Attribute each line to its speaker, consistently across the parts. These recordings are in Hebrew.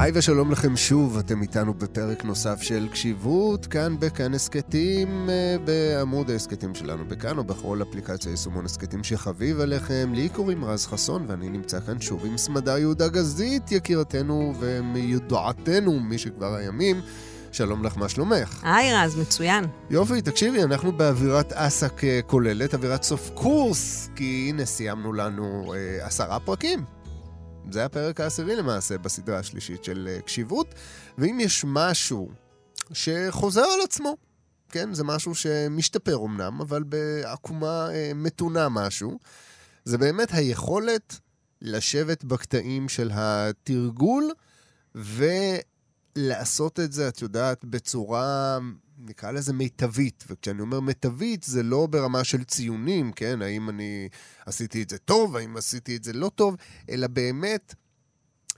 Speaker 1: היי ושלום לכם שוב, אתם איתנו בפרק נוסף של קשיבות, כאן בכאן הסכתים, אה, בעמוד ההסכתים שלנו בכאן או בכל אפליקציה יישומון הסכתים שחביב עליכם. לי קוראים רז חסון ואני נמצא כאן שוב עם סמדר יהודה גזית, יקירתנו ומיודעתנו משכבר הימים. שלום לך, מה שלומך?
Speaker 2: היי רז, מצוין.
Speaker 1: יופי, תקשיבי, אנחנו באווירת אסק אה, כוללת, אווירת סוף קורס, כי הנה סיימנו לנו אה, עשרה פרקים. זה הפרק העשירי למעשה בסדרה השלישית של uh, קשיבות, ואם יש משהו שחוזר על עצמו, כן, זה משהו שמשתפר אמנם, אבל בעקומה uh, מתונה משהו, זה באמת היכולת לשבת בקטעים של התרגול ולעשות את זה, את יודעת, בצורה נקרא לזה מיטבית, וכשאני אומר מיטבית זה לא ברמה של ציונים, כן? האם אני עשיתי את זה טוב, האם עשיתי את זה לא טוב, אלא באמת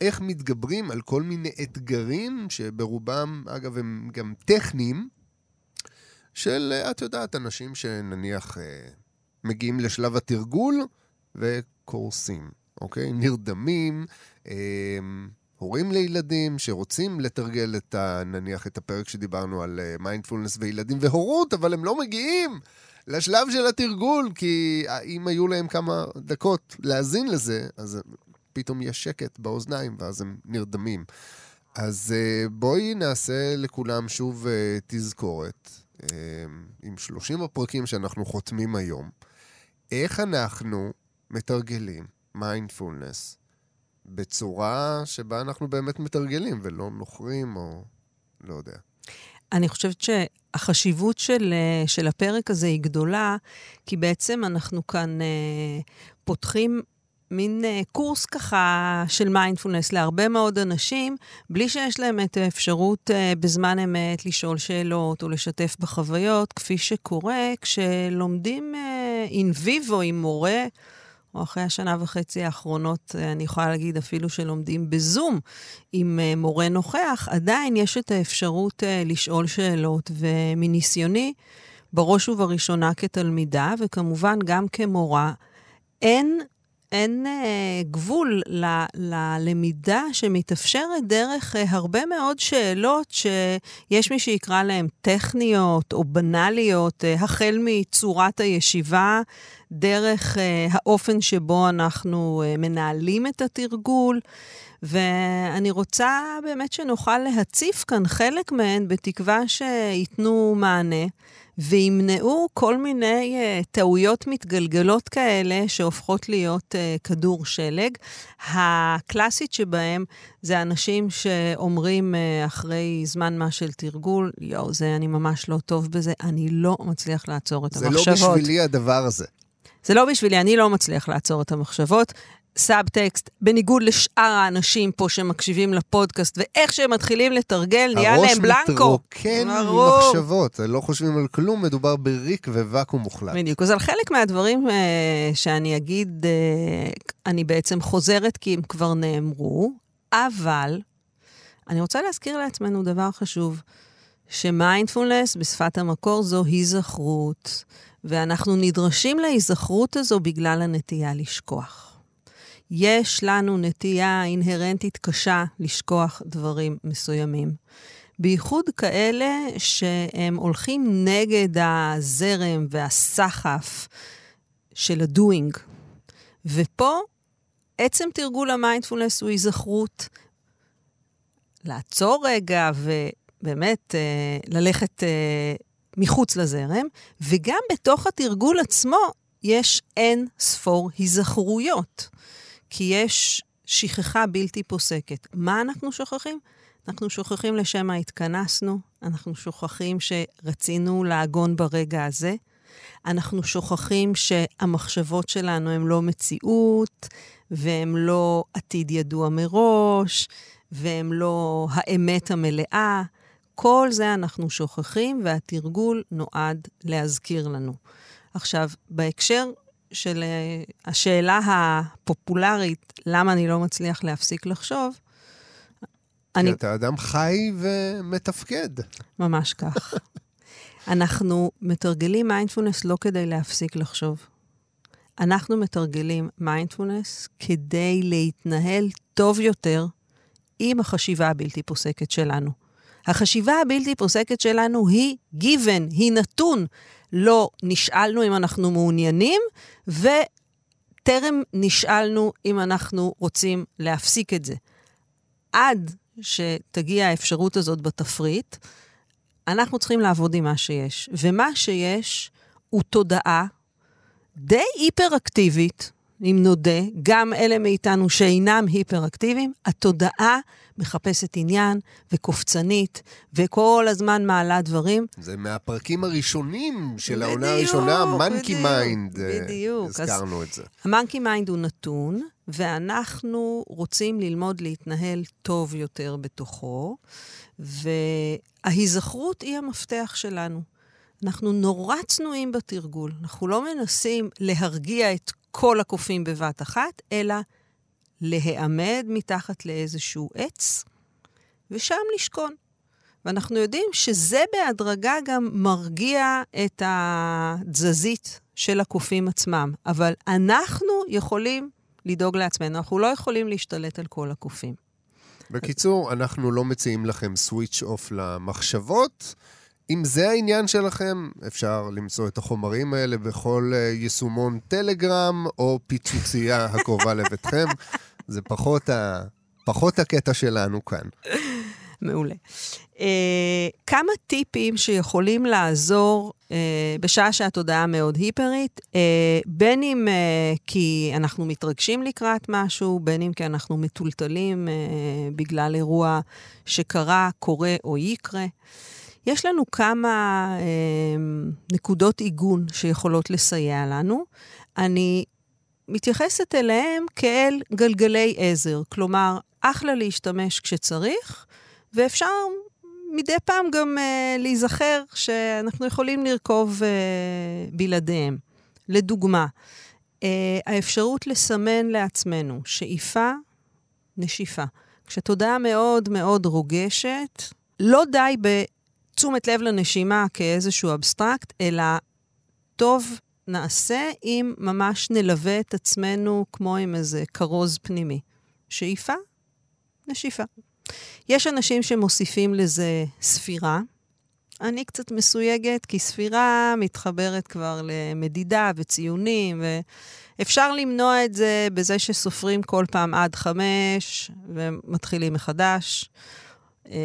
Speaker 1: איך מתגברים על כל מיני אתגרים, שברובם, אגב, הם גם טכניים, של, את יודעת, אנשים שנניח אה, מגיעים לשלב התרגול וקורסים, אוקיי? נרדמים, אה, הורים לילדים שרוצים לתרגל את ה... נניח את הפרק שדיברנו על מיינדפולנס uh, וילדים והורות, אבל הם לא מגיעים לשלב של התרגול, כי אם היו להם כמה דקות להאזין לזה, אז פתאום יש שקט באוזניים, ואז הם נרדמים. אז uh, בואי נעשה לכולם שוב תזכורת, עם 30 הפרקים שאנחנו חותמים היום, איך אנחנו מתרגלים מיינדפולנס בצורה שבה אנחנו באמת מתרגלים ולא נוחרים או לא יודע.
Speaker 2: אני חושבת שהחשיבות של, אה, של הפרק הזה היא גדולה, כי בעצם אנחנו כאן uh, פותחים מין uh, קורס ככה של מיינדפולנס להרבה מאוד אנשים, בלי שיש להם את האפשרות uh, בזמן אמת לשאול שאלות או לשתף בחוויות, כפי שקורה כשלומדים אין uh, ויבו עם מורה. או אחרי השנה וחצי האחרונות, אה, אני יכולה להגיד אפילו שלומדים בזום עם אה, מורה נוכח, עדיין יש את האפשרות אה, לשאול שאלות, ומניסיוני, בראש ובראשונה כתלמידה, וכמובן גם כמורה, אין אין אה, גבול ל, ללמידה שמתאפשרת דרך אה, הרבה מאוד שאלות שיש מי שיקרא להן טכניות או בנאליות, אה, החל מצורת הישיבה, דרך אה, האופן שבו אנחנו אה, מנהלים את התרגול. ואני רוצה באמת שנוכל להציף כאן חלק מהן בתקווה שייתנו מענה. וימנעו כל מיני uh, טעויות מתגלגלות כאלה שהופכות להיות uh, כדור שלג. הקלאסית שבהם זה אנשים שאומרים uh, אחרי זמן מה של תרגול, יואו, זה אני ממש לא טוב בזה, אני לא מצליח לעצור את
Speaker 1: זה
Speaker 2: המחשבות.
Speaker 1: זה לא בשבילי הדבר הזה.
Speaker 2: זה לא בשבילי, אני לא מצליח לעצור את המחשבות. סאבטקסט, בניגוד לשאר האנשים פה שמקשיבים לפודקאסט, ואיך שהם מתחילים לתרגל, נהיה להם בלנקו.
Speaker 1: הראש מתרוקן ממחשבות, לא חושבים על כלום, מדובר בריק וואקום מוחלט.
Speaker 2: בדיוק, אז על חלק מהדברים uh, שאני אגיד, uh, אני בעצם חוזרת כי הם כבר נאמרו, אבל אני רוצה להזכיר לעצמנו דבר חשוב, שמיינדפולנס בשפת המקור זו היזכרות, ואנחנו נדרשים להיזכרות הזו בגלל הנטייה לשכוח. יש לנו נטייה אינהרנטית קשה לשכוח דברים מסוימים. בייחוד כאלה שהם הולכים נגד הזרם והסחף של הדוינג. ופה עצם תרגול המיינדפולנס הוא היזכרות. לעצור רגע ובאמת אה, ללכת אה, מחוץ לזרם, וגם בתוך התרגול עצמו יש אין ספור היזכרויות. כי יש שכחה בלתי פוסקת. מה אנחנו שוכחים? אנחנו שוכחים לשם מה התכנסנו, אנחנו שוכחים שרצינו לעגון ברגע הזה, אנחנו שוכחים שהמחשבות שלנו הן לא מציאות, והן לא עתיד ידוע מראש, והן לא האמת המלאה. כל זה אנחנו שוכחים, והתרגול נועד להזכיר לנו. עכשיו, בהקשר של אה, השאלה הפופולרית, למה אני לא מצליח להפסיק לחשוב,
Speaker 1: אני... כי אתה אדם חי ומתפקד.
Speaker 2: ממש כך. אנחנו מתרגלים מיינדפולנס לא כדי להפסיק לחשוב. אנחנו מתרגלים מיינדפולנס כדי להתנהל טוב יותר עם החשיבה הבלתי פוסקת שלנו. החשיבה הבלתי פוסקת שלנו היא given, היא נתון. לא נשאלנו אם אנחנו מעוניינים, וטרם נשאלנו אם אנחנו רוצים להפסיק את זה. עד שתגיע האפשרות הזאת בתפריט, אנחנו צריכים לעבוד עם מה שיש. ומה שיש הוא תודעה די היפראקטיבית, אם נודה, גם אלה מאיתנו שאינם היפראקטיביים, התודעה מחפשת עניין וקופצנית, וכל הזמן מעלה דברים.
Speaker 1: זה מהפרקים הראשונים של בדיוק, העונה הראשונה, monkey mind.
Speaker 2: בדיוק.
Speaker 1: הזכרנו את זה.
Speaker 2: ה monkey mind הוא נתון, ואנחנו רוצים ללמוד להתנהל טוב יותר בתוכו, וההיזכרות היא המפתח שלנו. אנחנו נורא צנועים בתרגול. אנחנו לא מנסים להרגיע את כל הקופים בבת אחת, אלא להיעמד מתחת לאיזשהו עץ, ושם לשכון. ואנחנו יודעים שזה בהדרגה גם מרגיע את התזזית של הקופים עצמם. אבל אנחנו יכולים לדאוג לעצמנו, אנחנו לא יכולים להשתלט על כל הקופים.
Speaker 1: בקיצור, אנחנו לא מציעים לכם סוויץ' אוף למחשבות. אם זה העניין שלכם, אפשר למצוא את החומרים האלה בכל אה, יישומון טלגרם או פיצוצייה הקרובה לביתכם. זה פחות, ה... פחות הקטע שלנו כאן.
Speaker 2: מעולה. Uh, כמה טיפים שיכולים לעזור uh, בשעה שהתודעה מאוד היפרית, uh, בין אם uh, כי אנחנו מתרגשים לקראת משהו, בין אם כי אנחנו מטולטלים uh, בגלל אירוע שקרה, קורה או יקרה. יש לנו כמה אה, נקודות עיגון שיכולות לסייע לנו. אני מתייחסת אליהם כאל גלגלי עזר, כלומר, אחלה להשתמש כשצריך, ואפשר מדי פעם גם אה, להיזכר שאנחנו יכולים לרכוב אה, בלעדיהם. לדוגמה, אה, האפשרות לסמן לעצמנו שאיפה, נשיפה. כשתודעה מאוד מאוד רוגשת, לא די תשומת לב לנשימה כאיזשהו אבסטרקט, אלא טוב נעשה אם ממש נלווה את עצמנו כמו עם איזה כרוז פנימי. שאיפה, נשיפה. יש אנשים שמוסיפים לזה ספירה. אני קצת מסויגת, כי ספירה מתחברת כבר למדידה וציונים, ואפשר למנוע את זה בזה שסופרים כל פעם עד חמש ומתחילים מחדש. אה,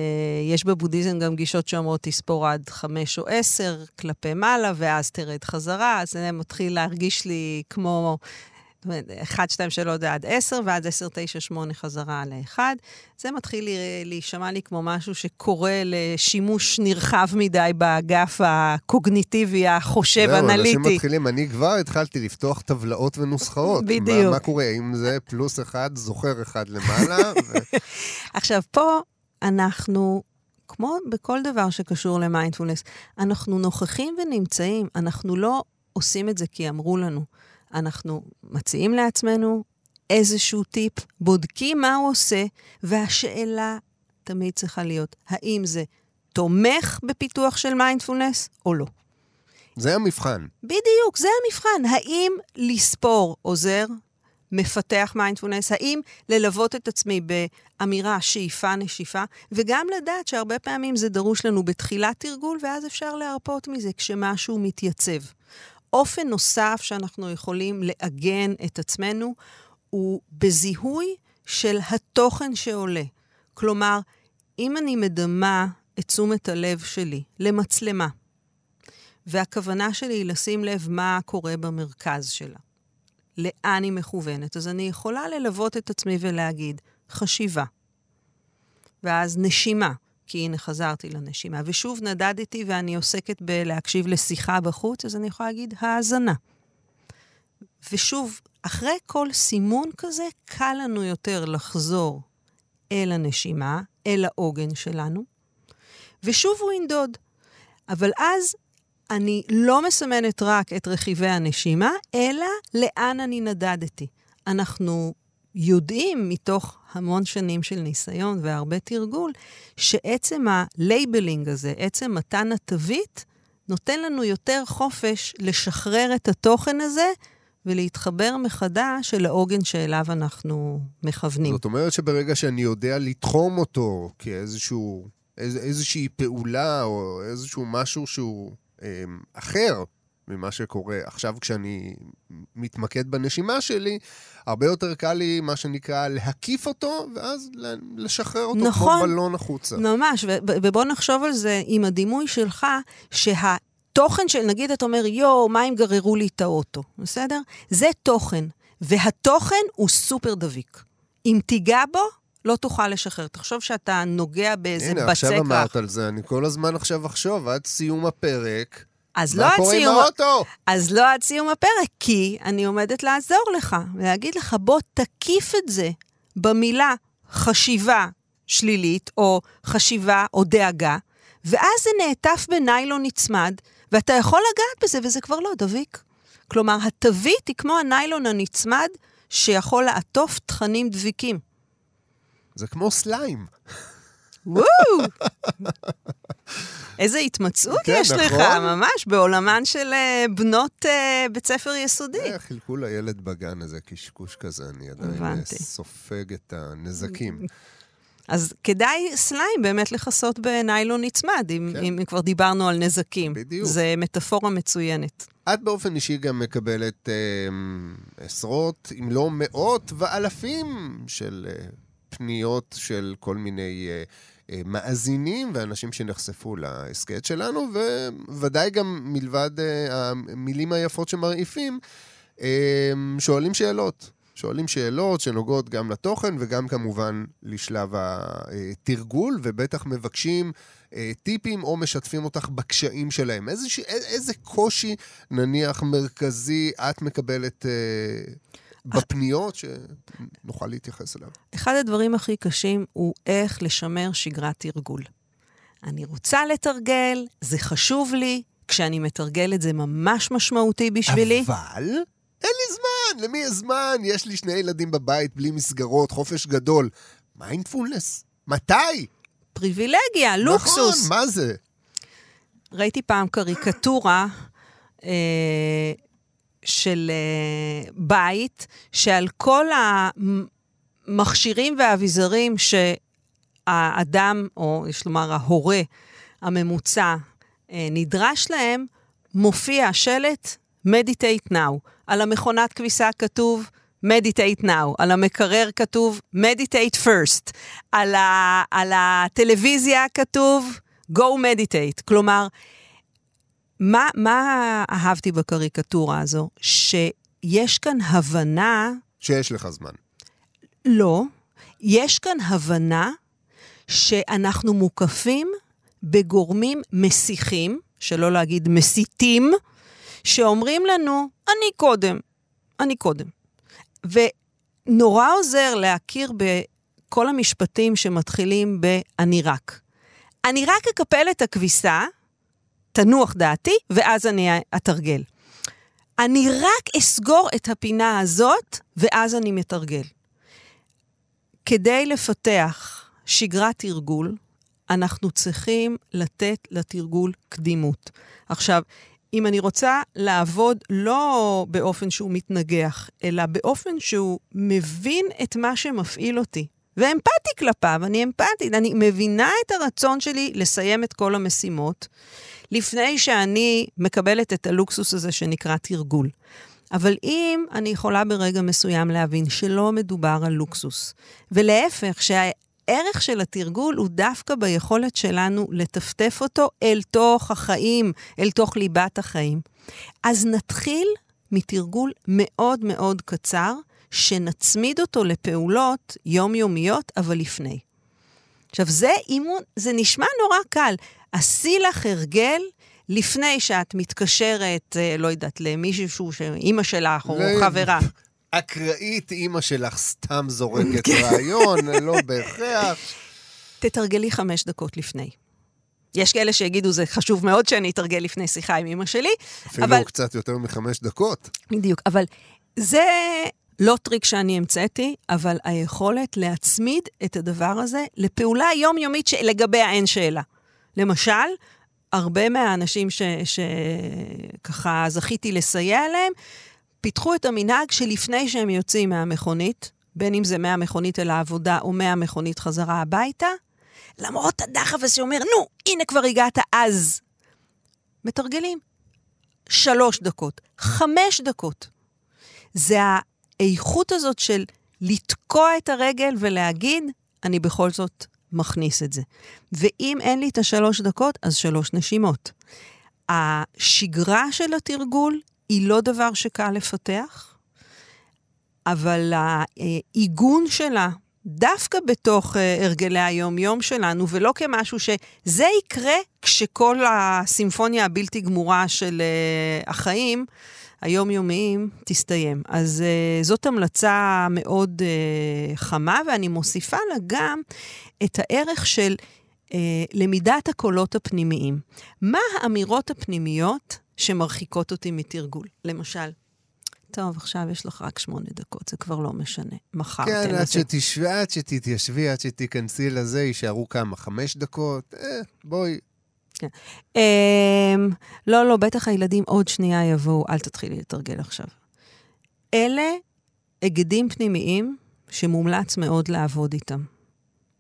Speaker 2: יש בבודהיזם גם גישות שאומרות תספור עד חמש או עשר כלפי מעלה, ואז תרד חזרה, אז זה מתחיל להרגיש לי כמו 1, 2, 3 עד 10, ועד 10, 9, 8 חזרה ל-1. זה מתחיל להישמע לי כמו משהו שקורה לשימוש נרחב מדי באגף הקוגניטיבי, החושב, אנליטי.
Speaker 1: זהו, אנשים מתחילים, אני כבר התחלתי לפתוח טבלאות ונוסחאות.
Speaker 2: בדיוק.
Speaker 1: מה, מה קורה? אם זה פלוס אחד, זוכר אחד למעלה? ו...
Speaker 2: עכשיו, פה אנחנו, כמו בכל דבר שקשור למיינדפולנס, אנחנו נוכחים ונמצאים, אנחנו לא עושים את זה כי אמרו לנו. אנחנו מציעים לעצמנו איזשהו טיפ, בודקים מה הוא עושה, והשאלה תמיד צריכה להיות, האם זה תומך בפיתוח של מיינדפולנס או לא.
Speaker 1: זה המבחן.
Speaker 2: בדיוק, זה המבחן. האם לספור עוזר? מפתח מיינדפולנס? האם ללוות את עצמי באמירה, שאיפה, נשיפה, וגם לדעת שהרבה פעמים זה דרוש לנו בתחילת תרגול, ואז אפשר להרפות מזה כשמשהו מתייצב. אופן נוסף שאנחנו יכולים לעגן את עצמנו הוא בזיהוי של התוכן שעולה. כלומר, אם אני מדמה את תשומת הלב שלי למצלמה, והכוונה שלי היא לשים לב מה קורה במרכז שלה, לאן היא מכוונת. אז אני יכולה ללוות את עצמי ולהגיד, חשיבה. ואז נשימה, כי הנה חזרתי לנשימה. ושוב נדדתי ואני עוסקת בלהקשיב לשיחה בחוץ, אז אני יכולה להגיד האזנה. ושוב, אחרי כל סימון כזה, קל לנו יותר לחזור אל הנשימה, אל העוגן שלנו, ושוב הוא ינדוד. אבל אז אני לא מסמנת רק את רכיבי הנשימה, אלא לאן אני נדדתי. אנחנו יודעים מתוך המון שנים של ניסיון והרבה תרגול, שעצם ה labeling הזה, עצם מתן התווית, נותן לנו יותר חופש לשחרר את התוכן הזה ולהתחבר מחדש אל העוגן שאליו אנחנו מכוונים.
Speaker 1: זאת אומרת שברגע שאני יודע לתחום אותו כאיזשהו, איז, איזושהי פעולה או איזשהו משהו שהוא אחר ממה שקורה עכשיו כשאני מתמקד בנשימה שלי, הרבה יותר קל לי, מה שנקרא, להקיף אותו, ואז לשחרר אותו נכון, כמו בלון החוצה.
Speaker 2: ממש, ובוא נחשוב על זה עם הדימוי שלך, שה... תוכן של, נגיד אתה אומר, יואו, מה אם גררו לי את האוטו, בסדר? זה תוכן, והתוכן הוא סופר דביק. אם תיגע בו, לא תוכל לשחרר. תחשוב שאתה נוגע באיזה בצק
Speaker 1: הנה, עכשיו אמרת על זה, אני כל הזמן עכשיו אחשוב, עד סיום הפרק,
Speaker 2: אז לא עד סיום... מה קורה עם האוטו? אז לא עד סיום הפרק, כי אני עומדת לעזור לך, ולהגיד לך, בוא תקיף את זה במילה חשיבה שלילית, או חשיבה או דאגה, ואז זה נעטף בניילון נצמד, ואתה יכול לגעת בזה, וזה כבר לא דביק. כלומר, התווית היא כמו הניילון הנצמד, שיכול לעטוף תכנים דביקים.
Speaker 1: זה כמו סליים.
Speaker 2: וואו! איזה התמצאות כן, יש נכון? לך, ממש, בעולמן של uh, בנות uh, בית ספר יסודי.
Speaker 1: אה, חילקו לילד בגן איזה קשקוש כזה, אני עדיין הבנתי. סופג את הנזקים.
Speaker 2: אז כדאי סליים באמת לכסות בניילון נצמד, אם, כן. אם כבר דיברנו על נזקים.
Speaker 1: בדיוק.
Speaker 2: זה מטאפורה מצוינת.
Speaker 1: את באופן אישי גם מקבלת אה, עשרות, אם לא מאות ואלפים של אה, פניות של כל מיני אה, אה, מאזינים ואנשים שנחשפו להסכת שלנו, וודאי גם מלבד אה, המילים היפות שמרעיפים, שואלים שאלות. שואלים שאלות שנוגעות גם לתוכן וגם כמובן לשלב התרגול, ובטח מבקשים טיפים או משתפים אותך בקשיים שלהם. איזה, איזה קושי, נניח, מרכזי את מקבלת אה, בפניות שנוכל להתייחס אליו?
Speaker 2: אחד הדברים הכי קשים הוא איך לשמר שגרת תרגול. אני רוצה לתרגל, זה חשוב לי, כשאני מתרגלת זה ממש משמעותי בשבילי.
Speaker 1: אבל... אין לי זמן, למי יש זמן? יש לי שני ילדים בבית בלי מסגרות, חופש גדול. מיינדפולנס? מתי?
Speaker 2: פריבילגיה, לוקסוס.
Speaker 1: נכון, מה זה?
Speaker 2: ראיתי פעם קריקטורה אה, של אה, בית, שעל כל המכשירים והאביזרים שהאדם, או יש לומר ההורה הממוצע, אה, נדרש להם, מופיע שלט Meditate Now. על המכונת כביסה כתוב Meditate Now, על המקרר כתוב Meditate First, על, ה, על הטלוויזיה כתוב Go Meditate. כלומר, מה, מה אהבתי בקריקטורה הזו? שיש כאן הבנה...
Speaker 1: שיש לך זמן.
Speaker 2: לא. יש כאן הבנה שאנחנו מוקפים בגורמים מסיחים, שלא להגיד מסיתים, שאומרים לנו, אני קודם, אני קודם. ונורא עוזר להכיר בכל המשפטים שמתחילים ב"אני רק". אני רק אקפל את הכביסה, תנוח דעתי, ואז אני אתרגל. אני רק אסגור את הפינה הזאת, ואז אני מתרגל. כדי לפתח שגרת תרגול, אנחנו צריכים לתת לתרגול קדימות. עכשיו, אם אני רוצה לעבוד לא באופן שהוא מתנגח, אלא באופן שהוא מבין את מה שמפעיל אותי, ואמפתי כלפיו, אני אמפתית, אני מבינה את הרצון שלי לסיים את כל המשימות, לפני שאני מקבלת את הלוקסוס הזה שנקרא תרגול. אבל אם אני יכולה ברגע מסוים להבין שלא מדובר על לוקסוס, ולהפך, שה... הערך של התרגול הוא דווקא ביכולת שלנו לטפטף אותו אל תוך החיים, אל תוך ליבת החיים. אז נתחיל מתרגול מאוד מאוד קצר, שנצמיד אותו לפעולות יומיומיות, אבל לפני. עכשיו, זה אימון, זה נשמע נורא קל. עשי לך הרגל לפני שאת מתקשרת, אה, לא יודעת, למישהו שאימא שלך או חברה.
Speaker 1: אקראית, אימא שלך סתם זורקת כן. רעיון, לא בהכרח.
Speaker 2: תתרגלי חמש דקות לפני. יש כאלה שיגידו, זה חשוב מאוד שאני אתרגל לפני שיחה עם אימא שלי,
Speaker 1: אפילו אבל... קצת יותר מחמש דקות.
Speaker 2: בדיוק, אבל זה לא טריק שאני המצאתי, אבל היכולת להצמיד את הדבר הזה לפעולה יומיומית שלגביה אין שאלה. למשל, הרבה מהאנשים שככה זכיתי לסייע להם, פיתחו את המנהג שלפני שהם יוצאים מהמכונית, בין אם זה מהמכונית אל העבודה או מהמכונית חזרה הביתה, למרות הדחף הזה שאומר, נו, הנה כבר הגעת אז. מתרגלים. שלוש דקות, חמש דקות. זה האיכות הזאת של לתקוע את הרגל ולהגיד, אני בכל זאת מכניס את זה. ואם אין לי את השלוש דקות, אז שלוש נשימות. השגרה של התרגול היא לא דבר שקל לפתח, אבל העיגון שלה, דווקא בתוך uh, הרגלי היום-יום שלנו, ולא כמשהו שזה יקרה כשכל הסימפוניה הבלתי גמורה של uh, החיים היומיומיים תסתיים. אז uh, זאת המלצה מאוד uh, חמה, ואני מוסיפה לה גם את הערך של uh, למידת הקולות הפנימיים. מה האמירות הפנימיות שמרחיקות אותי מתרגול? למשל, טוב, עכשיו יש לך רק שמונה דקות, זה כבר לא משנה. מחר
Speaker 1: כן,
Speaker 2: תנסה.
Speaker 1: עד שתשבי, עד שתתיישבי, עד שתיכנסי לזה, יישארו כמה? חמש דקות? אה, בואי.
Speaker 2: כן. לא, לא, בטח הילדים עוד שנייה יבואו, אל תתחילי לתרגל עכשיו. אלה היגדים פנימיים שמומלץ מאוד לעבוד איתם.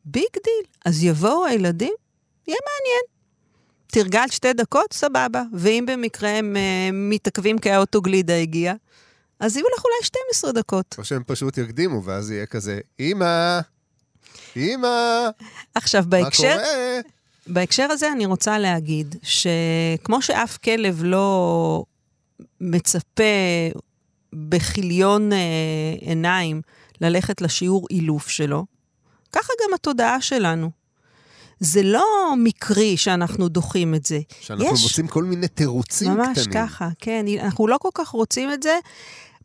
Speaker 2: big deal. אז יבואו הילדים, יהיה מעניין. תרגלת שתי דקות, סבבה. ואם במקרה הם אה, מתעכבים כי האוטו גלידה הגיע, אז יהיו לך אולי 12 דקות.
Speaker 1: או שהם פשוט יקדימו, ואז יהיה כזה, אמא, אמא,
Speaker 2: עכשיו,
Speaker 1: מה
Speaker 2: בהקשר,
Speaker 1: קורה?
Speaker 2: בהקשר הזה אני רוצה להגיד שכמו שאף כלב לא מצפה בכיליון אה, עיניים ללכת לשיעור אילוף שלו, ככה גם התודעה שלנו. זה לא מקרי שאנחנו דוחים את זה.
Speaker 1: שאנחנו
Speaker 2: יש-
Speaker 1: מוצאים כל מיני תירוצים
Speaker 2: ממש
Speaker 1: קטנים.
Speaker 2: ככה, כן. אנחנו לא כל כך רוצים את זה,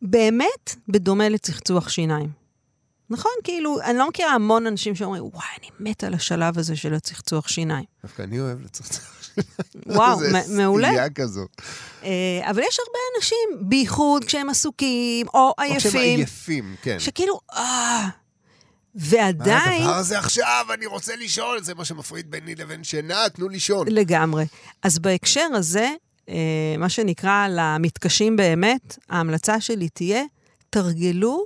Speaker 2: באמת בדומה לצחצוח שיניים. נכון? כאילו, אני לא מכירה המון אנשים שאומרים, וואי, אני מת על השלב הזה של הצחצוח שיניים.
Speaker 1: דווקא אני אוהב לצחצח.
Speaker 2: וואו,
Speaker 1: זה
Speaker 2: מ- מעולה.
Speaker 1: סטייה כזו.
Speaker 2: אה, אבל יש הרבה אנשים, בייחוד כשהם עסוקים, או
Speaker 1: או כשהם
Speaker 2: עייפים,
Speaker 1: עייפים, כן.
Speaker 2: שכאילו, אה...
Speaker 1: מה
Speaker 2: ועדיין,
Speaker 1: הדבר הזה עכשיו? אני רוצה לישון, זה מה שמפריד ביני לבין שינה, תנו לישון.
Speaker 2: לגמרי. אז בהקשר הזה, אה, מה שנקרא למתקשים באמת, ההמלצה שלי תהיה, תרגלו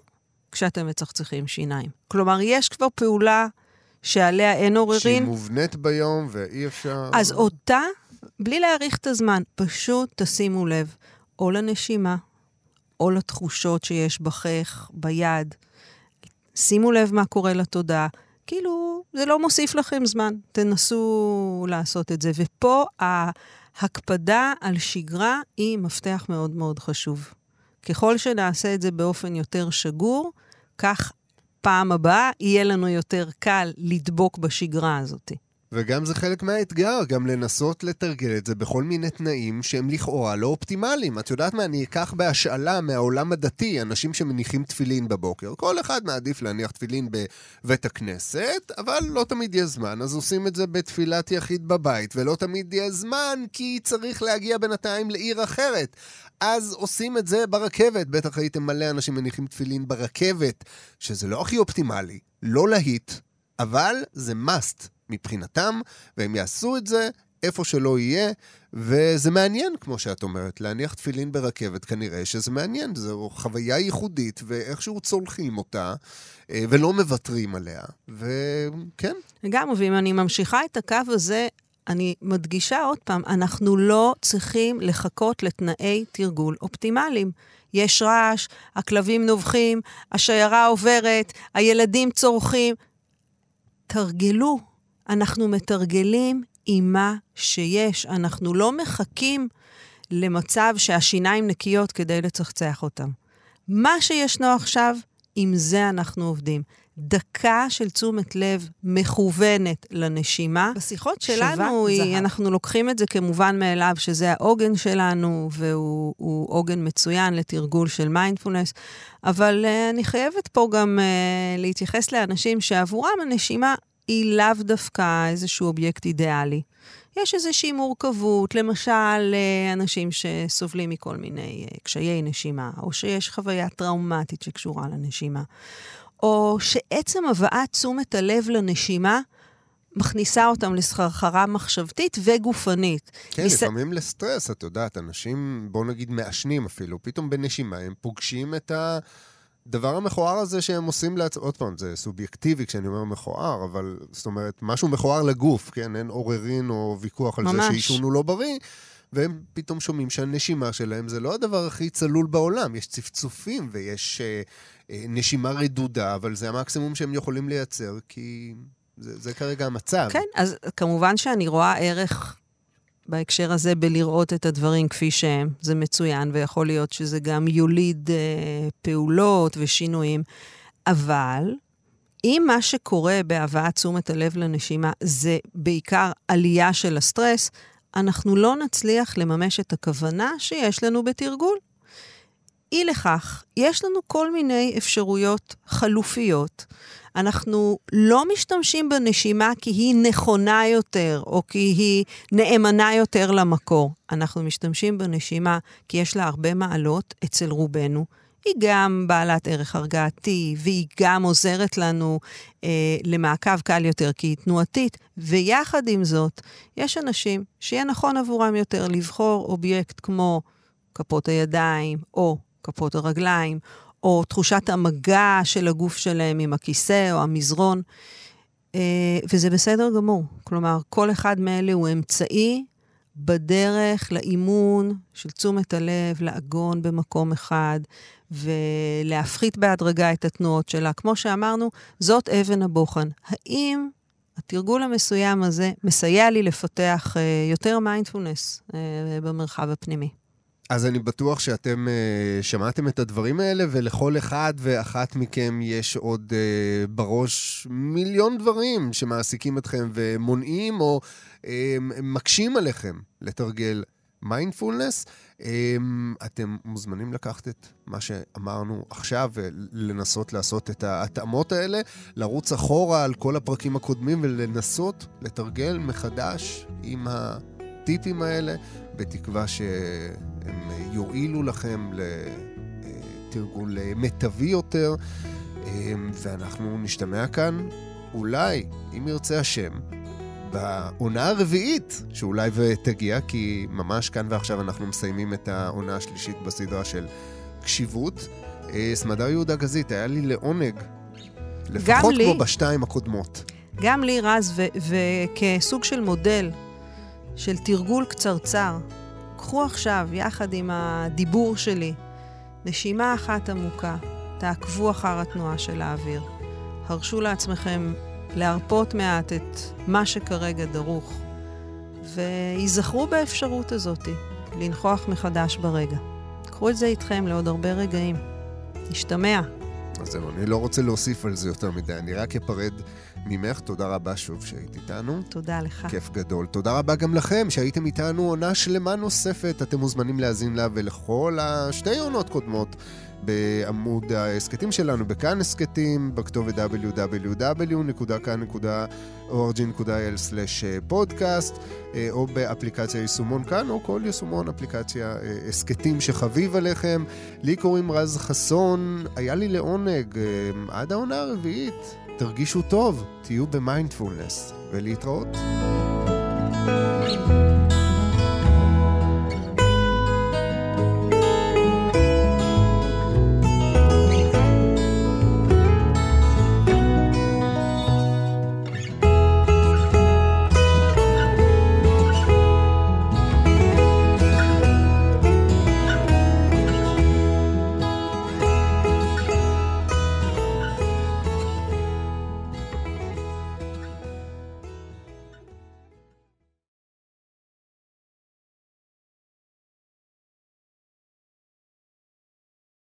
Speaker 2: כשאתם מצחצחים שיניים. כלומר, יש כבר פעולה שעליה אין
Speaker 1: שהיא
Speaker 2: עוררין,
Speaker 1: מובנית ביום ואי אפשר...
Speaker 2: אז אותה, בלי להאריך את הזמן, פשוט תשימו לב, או לנשימה, או לתחושות שיש בחך, ביד. שימו לב מה קורה לתודעה. כאילו, זה לא מוסיף לכם זמן, תנסו לעשות את זה. ופה ההקפדה על שגרה היא מפתח מאוד מאוד חשוב. ככל שנעשה את זה באופן יותר שגור, כך פעם הבאה יהיה לנו יותר קל לדבוק בשגרה הזאת.
Speaker 1: וגם זה חלק מהאתגר, גם לנסות לתרגל את זה בכל מיני תנאים שהם לכאורה לא אופטימליים. את יודעת מה, אני אקח בהשאלה מהעולם הדתי, אנשים שמניחים תפילין בבוקר. כל אחד מעדיף להניח תפילין בבית הכנסת, אבל לא תמיד יש זמן, אז עושים את זה בתפילת יחיד בבית, ולא תמיד יש זמן כי צריך להגיע בינתיים לעיר אחרת. אז עושים את זה ברכבת. בטח הייתם מלא אנשים מניחים תפילין ברכבת, שזה לא הכי אופטימלי, לא להיט, אבל זה must מבחינתם, והם יעשו את זה איפה שלא יהיה, וזה מעניין, כמו שאת אומרת, להניח תפילין ברכבת, כנראה שזה מעניין, זו חוויה ייחודית, ואיכשהו צולחים אותה, אה, ולא מוותרים עליה, וכן,
Speaker 2: לגמרי, ואם אני ממשיכה את הקו הזה, אני מדגישה עוד פעם, אנחנו לא צריכים לחכות לתנאי תרגול אופטימליים. יש רעש, הכלבים נובחים, השיירה עוברת, הילדים צורכים. תרגלו. אנחנו מתרגלים עם מה שיש. אנחנו לא מחכים למצב שהשיניים נקיות כדי לצחצח אותם. מה שישנו עכשיו, עם זה אנחנו עובדים. דקה של תשומת לב מכוונת לנשימה. בשיחות שלנו, היא,
Speaker 3: זהב.
Speaker 2: אנחנו לוקחים את זה כמובן מאליו, שזה העוגן שלנו, והוא הוא עוגן מצוין לתרגול של מיינדפולנס, אבל אה, אני חייבת פה גם אה, להתייחס לאנשים שעבורם הנשימה היא לאו דווקא איזשהו אובייקט אידיאלי. יש איזושהי מורכבות, למשל, אה, אנשים שסובלים מכל מיני אה, קשיי נשימה, או שיש חוויה טראומטית שקשורה לנשימה, או שעצם הבאת תשומת הלב לנשימה מכניסה אותם לסחרחרה מחשבתית וגופנית.
Speaker 1: כן, ניס... לפעמים לסטרס, את יודעת, אנשים, בואו נגיד מעשנים אפילו, פתאום בנשימה הם פוגשים את ה... הדבר המכוער הזה שהם עושים לעצמם, עוד פעם, זה סובייקטיבי כשאני אומר מכוער, אבל זאת אומרת, משהו מכוער לגוף, כן? אין עוררין או ויכוח על ממש. זה שעישון הוא לא בריא, והם פתאום שומעים שהנשימה שלהם זה לא הדבר הכי צלול בעולם. יש צפצופים ויש אה, אה, נשימה רדודה, אבל זה המקסימום שהם יכולים לייצר, כי זה, זה כרגע המצב.
Speaker 2: כן, אז כמובן שאני רואה ערך בהקשר הזה בלראות את הדברים כפי שהם. זה מצוין, ויכול להיות שזה גם יוליד אה, פעולות ושינויים. אבל אם מה שקורה בהבאת תשומת הלב לנשימה זה בעיקר עלייה של הסטרס, אנחנו לא נצליח לממש את הכוונה שיש לנו בתרגול. אי לכך, יש לנו כל מיני אפשרויות חלופיות. אנחנו לא משתמשים בנשימה כי היא נכונה יותר, או כי היא נאמנה יותר למקור. אנחנו משתמשים בנשימה כי יש לה הרבה מעלות אצל רובנו. היא גם בעלת ערך הרגעתי, והיא גם עוזרת לנו אה, למעקב קל יותר כי היא תנועתית, ויחד עם זאת, יש אנשים שיהיה נכון עבורם יותר לבחור אובייקט כמו כפות הידיים, או כפות הרגליים, או תחושת המגע של הגוף שלהם עם הכיסא או המזרון, אה, וזה בסדר גמור. כלומר, כל אחד מאלה הוא אמצעי בדרך לאימון של תשומת הלב, לעגון במקום אחד, ולהפחית בהדרגה את התנועות שלה. כמו שאמרנו, זאת אבן הבוחן. האם התרגול המסוים הזה מסייע לי לפתח uh, יותר מיינדפולנס uh, במרחב הפנימי?
Speaker 1: אז אני בטוח שאתם uh, שמעתם את הדברים האלה, ולכל אחד ואחת מכם יש עוד uh, בראש מיליון דברים שמעסיקים אתכם ומונעים או uh, מקשים עליכם לתרגל מיינדפולנס. Um, אתם מוזמנים לקחת את מה שאמרנו עכשיו ולנסות לעשות את ההתאמות האלה, לרוץ אחורה על כל הפרקים הקודמים ולנסות לתרגל מחדש עם הטיפים האלה, בתקווה שהם יועילו לכם לתרגול מיטבי יותר, um, ואנחנו נשתמע כאן, אולי, אם ירצה השם, בעונה הרביעית, שאולי ותגיע, כי ממש כאן ועכשיו אנחנו מסיימים את העונה השלישית בסדרה של קשיבות. אה, סמדר יהודה גזית, היה לי לעונג, לפחות לי, כמו בשתיים הקודמות.
Speaker 2: גם לי, רז, וכסוג של מודל של תרגול קצרצר, קחו עכשיו, יחד עם הדיבור שלי, נשימה אחת עמוקה, תעקבו אחר התנועה של האוויר. הרשו לעצמכם להרפות מעט את מה שכרגע דרוך, וייזכרו באפשרות הזאת, לנכוח מחדש ברגע. קחו את זה איתכם לעוד הרבה רגעים. נשתמע.
Speaker 1: אז זהו, אני לא רוצה להוסיף על זה יותר מדי, אני רק אפרד ממך. תודה רבה שוב שהיית איתנו.
Speaker 2: תודה לך.
Speaker 1: כיף גדול. תודה רבה גם לכם שהייתם איתנו עונה שלמה נוספת. אתם מוזמנים להאזין לה ולכל השתי עונות קודמות בעמוד ההסכתים שלנו, בכאן הסכתים, בכתובת www.kan.org.il/פודקאסט, אה, או באפליקציה יישומון כאן, או כל יישומון אפליקציה אה, הסכתים שחביב עליכם. לי קוראים רז חסון, היה לי לעונג אה, עד העונה הרביעית. תרגישו טוב, תהיו במיינדפולנס, ולהתראות. thank you